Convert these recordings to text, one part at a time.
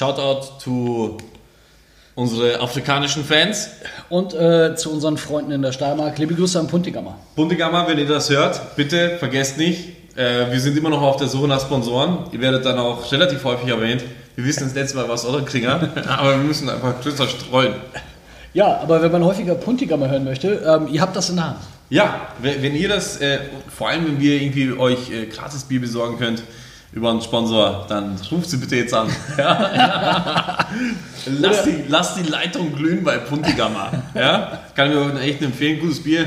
Shoutout to unsere afrikanischen Fans. Und äh, zu unseren Freunden in der Steiermark. Liebe Grüße an Puntigammer. Puntigammer, wenn ihr das hört, bitte vergesst nicht, äh, wir sind immer noch auf der Suche nach Sponsoren. Ihr werdet dann auch relativ häufig erwähnt. Wir wissen das letzte Mal was oder Kringer, aber wir müssen einfach größer streuen. Ja, aber wenn man häufiger Puntigammer hören möchte, ähm, ihr habt das in der Hand. Ja, wenn, wenn ihr das, äh, vor allem wenn wir irgendwie euch äh, gratis Bier besorgen könnt über einen Sponsor, dann ruft sie bitte jetzt an. Ja? lass, die, lass die Leitung glühen bei Puntigammer. Ja? Kann ich mir echt empfehlen, gutes Bier.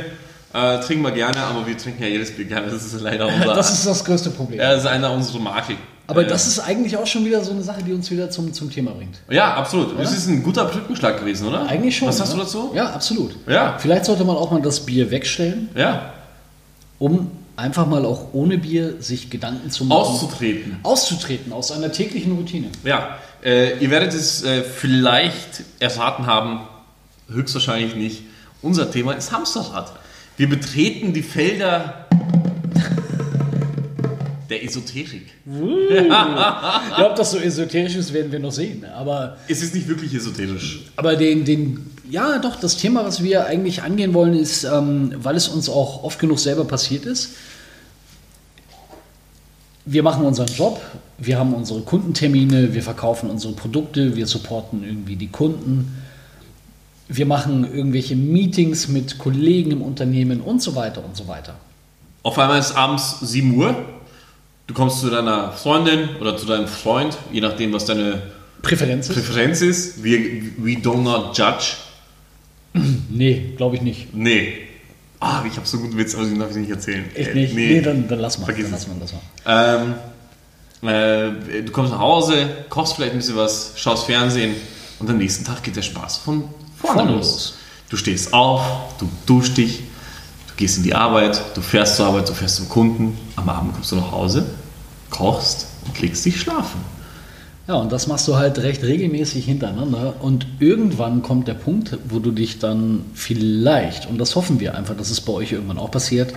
Äh, trinken wir gerne, aber wir trinken ja jedes Bier gerne. Das ist leider unser. Das ist das größte Problem. ja, das ist einer unserer Marken. Aber Äh, das ist eigentlich auch schon wieder so eine Sache, die uns wieder zum, zum Thema bringt. Ja, absolut. Das ist ein guter Brückenschlag gewesen, oder? Eigentlich schon. Was hast ne? du dazu? Ja, absolut. Ja. Vielleicht sollte man auch mal das Bier wegstellen, Ja. um einfach mal auch ohne Bier sich Gedanken zu machen. Auszutreten. auszutreten aus einer täglichen Routine. Ja, äh, ihr werdet es äh, vielleicht erraten haben, höchstwahrscheinlich nicht. Unser Thema ist Hamsterrad. Wir betreten die Felder der Esoterik. Ja, ob das so esoterisch ist, werden wir noch sehen. Aber, Es ist nicht wirklich esoterisch. aber den, den, ja, doch, das Thema, was wir eigentlich angehen wollen, ist, ähm, weil es uns auch oft genug selber passiert ist. Wir machen unseren Job, wir haben unsere Kundentermine, wir verkaufen unsere Produkte, wir supporten irgendwie die Kunden, wir machen irgendwelche Meetings mit Kollegen im Unternehmen und so weiter und so weiter. Auf einmal ist abends 7 Uhr. Du kommst zu deiner Freundin oder zu deinem Freund, je nachdem, was deine Präferenz ist? Präferenz ist. Wir, we do not judge. Nee, glaube ich nicht. Nee. Ah, ich habe so einen guten Witz, aber den darf ich nicht erzählen. Echt Äh, nicht? Nee, dann, dann lass mal. Vergiss dann lass mal, lass mal. Ähm, äh, du kommst nach Hause, kochst vielleicht ein bisschen was, schaust Fernsehen und am nächsten Tag geht der Spaß von vorne Vorne los. los. Du stehst auf, du duschst dich, du gehst in die Arbeit, du fährst zur Arbeit, du fährst zum Kunden, am Abend kommst du nach Hause, kochst und legst dich schlafen. Ja, und das machst du halt recht regelmäßig hintereinander. Und irgendwann kommt der Punkt, wo du dich dann vielleicht, und das hoffen wir einfach, dass es bei euch irgendwann auch passiert,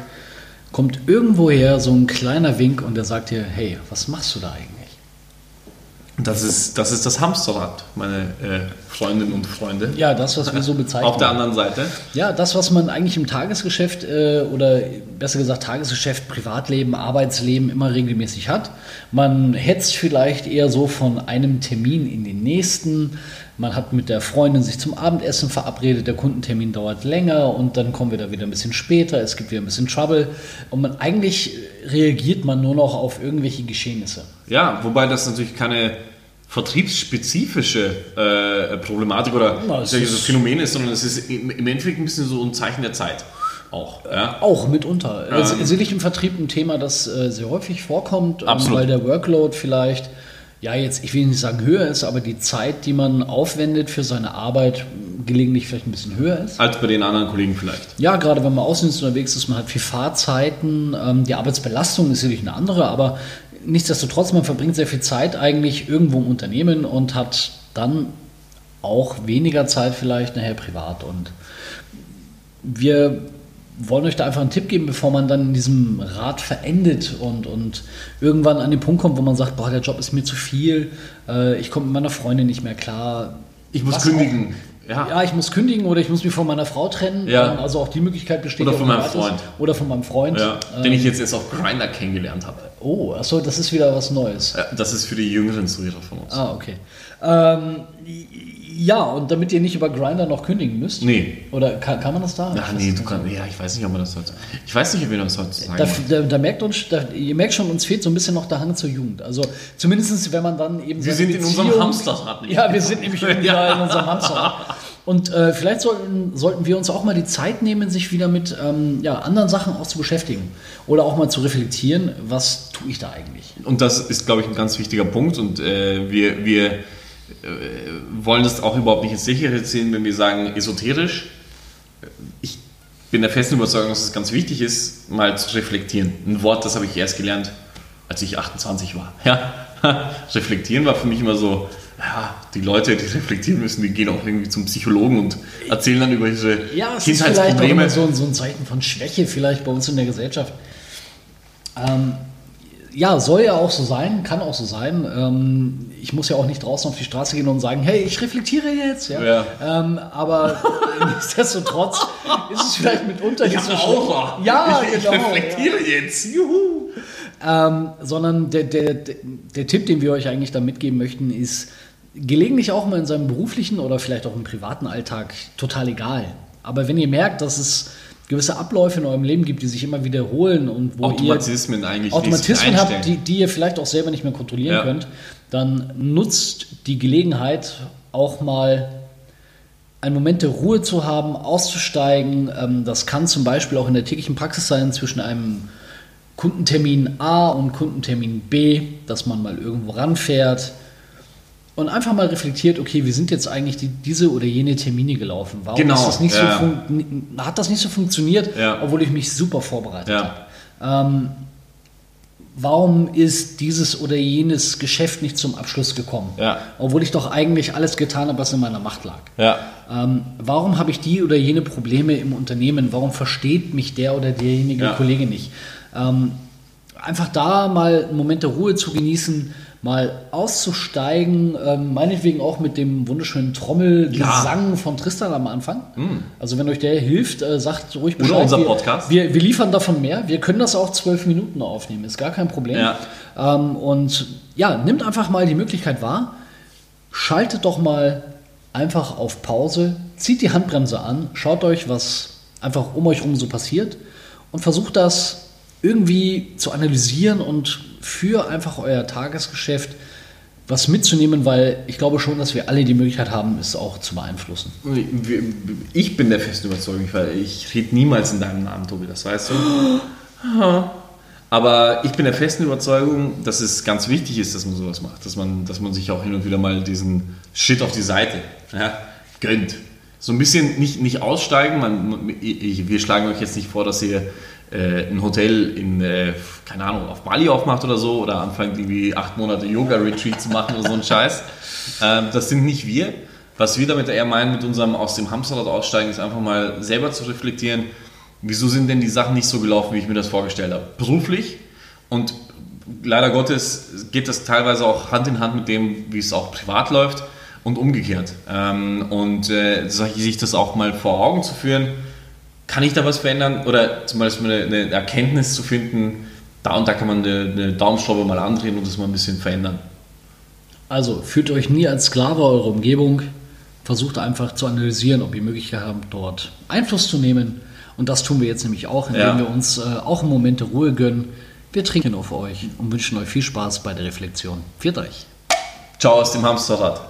kommt irgendwoher so ein kleiner Wink und der sagt dir, hey, was machst du da eigentlich? Das ist das, ist das Hamsterrad, meine äh, Freundinnen und Freunde. Ja, das, was wir so bezeichnen. Auf der anderen Seite. Ja, das, was man eigentlich im Tagesgeschäft äh, oder besser gesagt Tagesgeschäft, Privatleben, Arbeitsleben immer regelmäßig hat. Man hetzt vielleicht eher so von einem Termin in den nächsten. Man hat mit der Freundin sich zum Abendessen verabredet, der Kundentermin dauert länger und dann kommen wir da wieder ein bisschen später, es gibt wieder ein bisschen Trouble und man eigentlich reagiert man nur noch auf irgendwelche Geschehnisse. Ja, wobei das natürlich keine vertriebsspezifische äh, Problematik oder Na, ich ist- Phänomen ist, sondern es ist im, Endeffekt ein bisschen so ein Zeichen der Zeit. Auch. Ja? Auch mitunter. Ähm. sicherlich im Vertrieb ein Thema, das äh, sehr häufig vorkommt, ähm, weil der Workload vielleicht, ja jetzt, ich will nicht sagen höher ist, aber die Zeit, die man aufwendet für seine Arbeit, gelegentlich vielleicht ein bisschen höher ist. Als bei den anderen Kollegen vielleicht. Ja, gerade wenn man außendienst unterwegs ist, man hat viel Fahrzeiten, ähm, die Arbeitsbelastung ist sicherlich eine andere, aber nichtsdestotrotz, man verbringt sehr viel Zeit eigentlich irgendwo im Unternehmen und hat dann auch weniger Zeit vielleicht nachher privat. Und wir wollen euch da einfach einen Tipp geben, bevor man dann in diesem Rad verendet und, und irgendwann an den Punkt kommt, wo man sagt, boah, der Job ist mir zu viel, äh, ich komme mit meiner Freundin nicht mehr klar. Ich muss Was kündigen. Ja. Ja, ich muss kündigen oder ich muss mich von meiner Frau trennen. Ja. Ähm, Also auch die Möglichkeit besteht. Oder von meinem. Freund. Oder von meinem Freund. Ja, Ähm, den ich jetzt erst auf Grinder kennengelernt habe. Oh, achso, das ist wieder was Neues. Ja, Das ist für die jüngeren Zuhörer von uns. Ah, okay. Ähm, ja, und damit ihr nicht über Grinder noch kündigen müsst. Nee. Oder kann, kann man das da? Ach nee, du kannst, ja, ich weiß nicht, ob man das heute. Ich weiß nicht, ob wir das heutzutage Da, machen. da, da merkt uns, da, ihr merkt schon, uns fehlt so ein bisschen noch der Hang zur Jugend. Also zumindest, wenn man dann eben Wir sind in unserem Hamsterrad nicht. Ja, wir sind nämlich Ja. da in unserem Hamsterrad. Und äh, vielleicht sollten, sollten wir uns auch mal die Zeit nehmen, sich wieder mit ähm, ja, anderen Sachen auch zu beschäftigen. Oder auch mal zu reflektieren, was tue ich da eigentlich? Und das ist, glaube ich, ein ganz wichtiger Punkt. Und äh, wir, wir äh, wollen das auch überhaupt nicht ins Lächerliche ziehen, wenn wir sagen esoterisch. Ich bin der festen Überzeugung, dass es ganz wichtig ist, mal zu reflektieren. Ein Wort, das habe ich erst gelernt, als ich 28 war. Ja? reflektieren war für mich immer so, ja, die Leute, die reflektieren müssen, die gehen auch irgendwie zum Psychologen und erzählen dann über ihre Ja, es auch Kindheitsprobleme. immer so, so ein Zeichen von Schwäche vielleicht bei uns in der Gesellschaft. Ähm, ja, soll ja auch so sein, kann auch so sein. Ähm, ich muss ja auch nicht draußen auf die Straße gehen und sagen, hey, ich reflektiere jetzt. Ja? Ja. Ähm, aber nichtsdestotrotz ist es vielleicht mitunter Ich nicht so. Aura. Ja, ich, genau. ich reflektiere jetzt. Juhu. Ähm, sondern der, der, der, Tipp, den wir euch eigentlich da mitgeben möchten, ist gelegentlich auch mal in seinem beruflichen oder vielleicht auch im privaten Alltag total egal. Aber wenn ihr merkt, dass es gewisse Abläufe in eurem Leben gibt, die sich immer wiederholen und wo Automatismen ihr eigentlich Automatismen habt, die, die ihr vielleicht auch selber nicht mehr kontrollieren Ja. könnt, dann nutzt die Gelegenheit auch mal einen Moment der Ruhe zu haben, auszusteigen. Ähm, Das kann zum Beispiel auch in der täglichen Praxis sein zwischen einem Kundentermin A und Kundentermin B, dass man mal irgendwo ranfährt und einfach mal reflektiert, okay, wie sind jetzt eigentlich die, diese oder jene Termine gelaufen? Warum Genau, das ja. so hat das nicht so funktioniert, Ja. obwohl ich mich super vorbereitet Ja. habe? Ähm, warum ist dieses oder jenes Geschäft nicht zum Abschluss gekommen? Ja. Obwohl ich doch eigentlich alles getan habe, was in meiner Macht lag. Ja. Ähm, warum habe ich die oder jene Probleme im Unternehmen? Warum versteht mich der oder derjenige Ja. Kollege nicht? Ähm, einfach da mal einen Moment der Ruhe zu genießen, mal auszusteigen, ähm, meinetwegen auch mit dem wunderschönen Trommelgesang von Tristan am Anfang. Also wenn euch der hilft, äh, sagt ruhig Mm. Oder Bescheid. unser wir, Podcast. Wir, wir liefern davon mehr. Wir können das auch zwölf Minuten aufnehmen, ist gar kein Problem. Ja. Ähm, und ja, nimmt einfach mal die Möglichkeit wahr, schaltet doch mal einfach auf Pause, zieht die Handbremse an, schaut euch, was einfach um euch rum so passiert und versucht das irgendwie zu analysieren und für einfach euer Tagesgeschäft was mitzunehmen, weil ich glaube schon, dass wir alle die Möglichkeit haben, es auch zu beeinflussen. Ich bin der festen Überzeugung, weil ich rede niemals in deinem Namen, Tobi, das weißt du. Aber ich bin der festen Überzeugung, dass es ganz wichtig ist, dass man sowas macht. Dass man, dass man sich auch hin und wieder mal diesen Shit auf die Seite ja, gönnt. So ein bisschen nicht, nicht aussteigen. Man, ich, wir schlagen euch jetzt nicht vor, dass ihr ein Hotel in, äh, keine Ahnung, auf Bali aufmacht oder so oder anfangt irgendwie acht Monate Yoga-Retreat zu machen oder so ein Scheiß. Ähm, das sind nicht wir. Was wir damit eher meinen mit unserem aus dem Hamsterrad aussteigen, ist einfach mal selber zu reflektieren, wieso sind denn die Sachen nicht so gelaufen, wie ich mir das vorgestellt habe. Beruflich und leider Gottes geht das teilweise auch Hand in Hand mit dem, wie es auch privat läuft und umgekehrt. Ähm, und äh, sich das auch mal vor Augen zu führen, kann ich da was verändern oder zum Beispiel eine, eine Erkenntnis zu finden, da und da kann man eine, eine Daumenschraube mal andrehen und das mal ein bisschen verändern. Also fühlt euch nie als Sklave eurer Umgebung, versucht einfach zu analysieren, ob ihr Möglichkeit habt, dort Einfluss zu nehmen. Und das tun wir jetzt nämlich auch, indem Ja. wir uns äh, auch einen Moment der Ruhe gönnen. Wir trinken auf euch und wünschen euch viel Spaß bei der Reflexion. Viert euch! Ciao aus dem Hamsterrad.